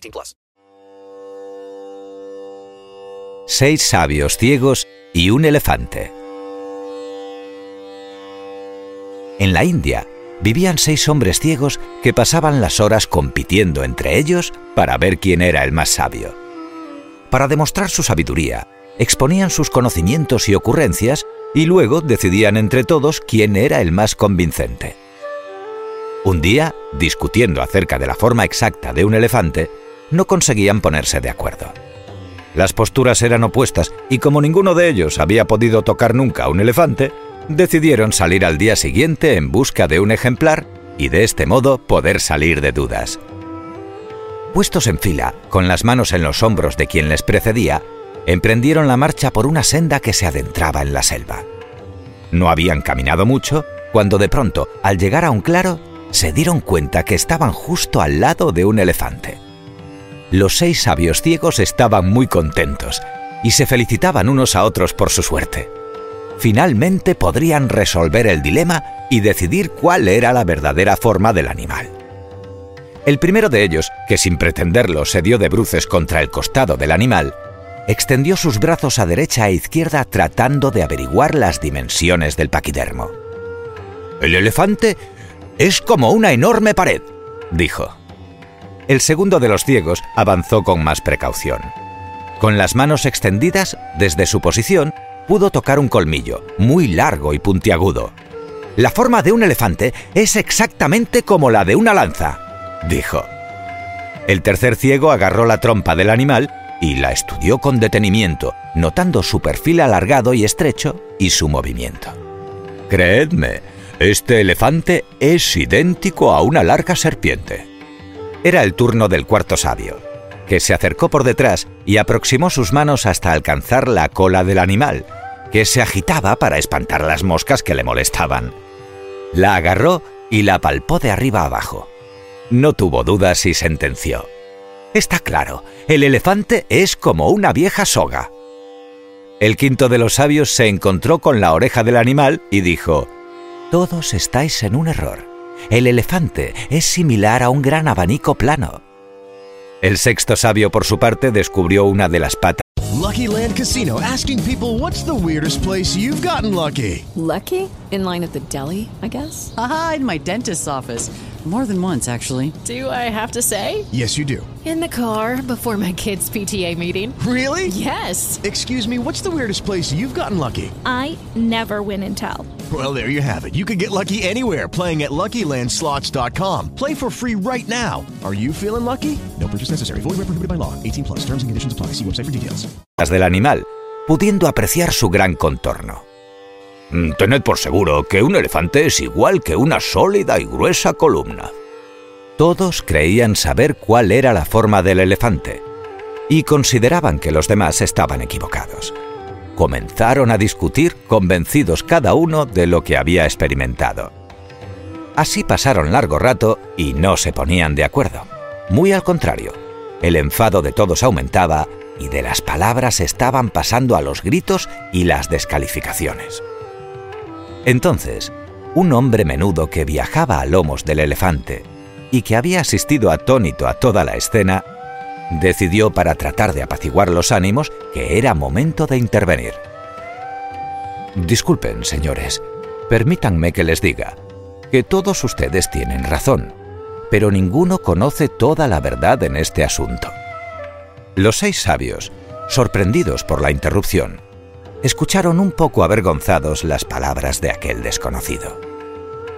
18 plus. Seis sabios ciegos y un elefante. En la India vivían seis hombres ciegos que pasaban las horas compitiendo entre ellos para ver quién era el más sabio. Para demostrar su sabiduría, exponían sus conocimientos y ocurrencias y luego decidían entre todos quién era el más convincente. Un día, discutiendo acerca de la forma exacta de un elefante, no conseguían ponerse de acuerdo. Las posturas eran opuestas y como ninguno de ellos había podido tocar nunca a un elefante, decidieron salir al día siguiente en busca de un ejemplar y de este modo poder salir de dudas. Puestos en fila, con las manos en los hombros de quien les precedía, emprendieron la marcha por una senda que se adentraba en la selva. No habían caminado mucho cuando de pronto, al llegar a un claro, se dieron cuenta que estaban justo al lado de un elefante. Los seis sabios ciegos estaban muy contentos y se felicitaban unos a otros por su suerte. Finalmente podrían resolver el dilema y decidir cuál era la verdadera forma del animal. El primero de ellos, que sin pretenderlo se dio de bruces contra el costado del animal, extendió sus brazos a derecha e izquierda tratando de averiguar las dimensiones del paquidermo. El elefante es como una enorme pared, dijo. El segundo de los ciegos avanzó con más precaución. Con las manos extendidas, desde su posición, pudo tocar un colmillo, muy largo y puntiagudo. La forma de un elefante es exactamente como la de una lanza, dijo. El tercer ciego agarró la trompa del animal y la estudió con detenimiento, notando su perfil alargado y estrecho y su movimiento. Creedme, este elefante es idéntico a una larga serpiente. Era el turno del cuarto sabio, que se acercó por detrás y aproximó sus manos hasta alcanzar la cola del animal, que se agitaba para espantar las moscas que le molestaban. La agarró y la palpó de arriba abajo. No tuvo dudas y sentenció. Está claro, el elefante es como una vieja soga. El quinto de los sabios se encontró con la oreja del animal y dijo, Todos estáis en un error. El elefante es similar a un gran abanico plano. El sexto sabio, por su parte, descubrió una de las patas. Lucky Land Casino asking people what's the weirdest place you've gotten lucky. Lucky? In line at the deli, I guess? Aha, in my dentist's office. More than once, actually. Do I have to say? Yes, you do. In the car before my kids' PTA meeting. Really? Yes. Excuse me, what's the weirdest place you've gotten lucky? I never win and tell. Well, there you have it. You can get lucky anywhere playing at LuckyLandSlots.com. Play for free right now. Are you feeling lucky? No purchase necessary. Void where prohibited by law. 18 plus. Terms and conditions apply. See website for details. del animal, pudiendo apreciar su gran contorno. Mm, Tened por seguro que un elefante es igual que una sólida y gruesa columna. Todos creían saber cuál era la forma del elefante y consideraban que los demás estaban equivocados. Comenzaron a discutir convencidos cada uno de lo que había experimentado. Así pasaron largo rato y no se ponían de acuerdo. Muy al contrario, el enfado de todos aumentaba y de las palabras estaban pasando a los gritos y las descalificaciones. Entonces, un hombre menudo que viajaba a lomos del elefante y que había asistido atónito a toda la escena, decidió para tratar de apaciguar los ánimos que era momento de intervenir. Disculpen, señores, permítanme que les diga que todos ustedes tienen razón. pero ninguno conoce toda la verdad en este asunto. Los seis sabios, sorprendidos por la interrupción, escucharon un poco avergonzados las palabras de aquel desconocido.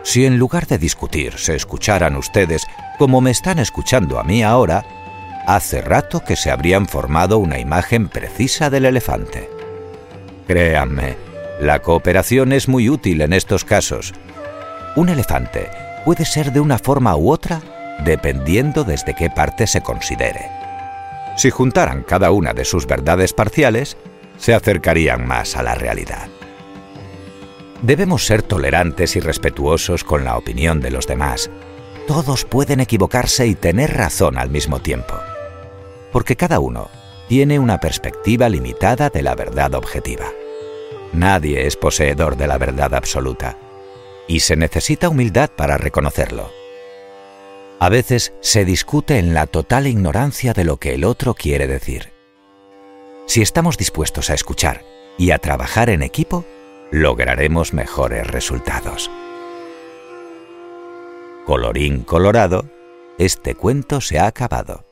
Si en lugar de discutir se escucharan ustedes como me están escuchando a mí ahora, hace rato que se habrían formado una imagen precisa del elefante. Créanme, la cooperación es muy útil en estos casos. Un elefante puede ser de una forma u otra dependiendo desde qué parte se considere. Si juntaran cada una de sus verdades parciales, se acercarían más a la realidad. Debemos ser tolerantes y respetuosos con la opinión de los demás. Todos pueden equivocarse y tener razón al mismo tiempo, porque cada uno tiene una perspectiva limitada de la verdad objetiva. Nadie es poseedor de la verdad absoluta, y se necesita humildad para reconocerlo. A veces se discute en la total ignorancia de lo que el otro quiere decir. Si estamos dispuestos a escuchar y a trabajar en equipo, lograremos mejores resultados. Colorín colorado, este cuento se ha acabado.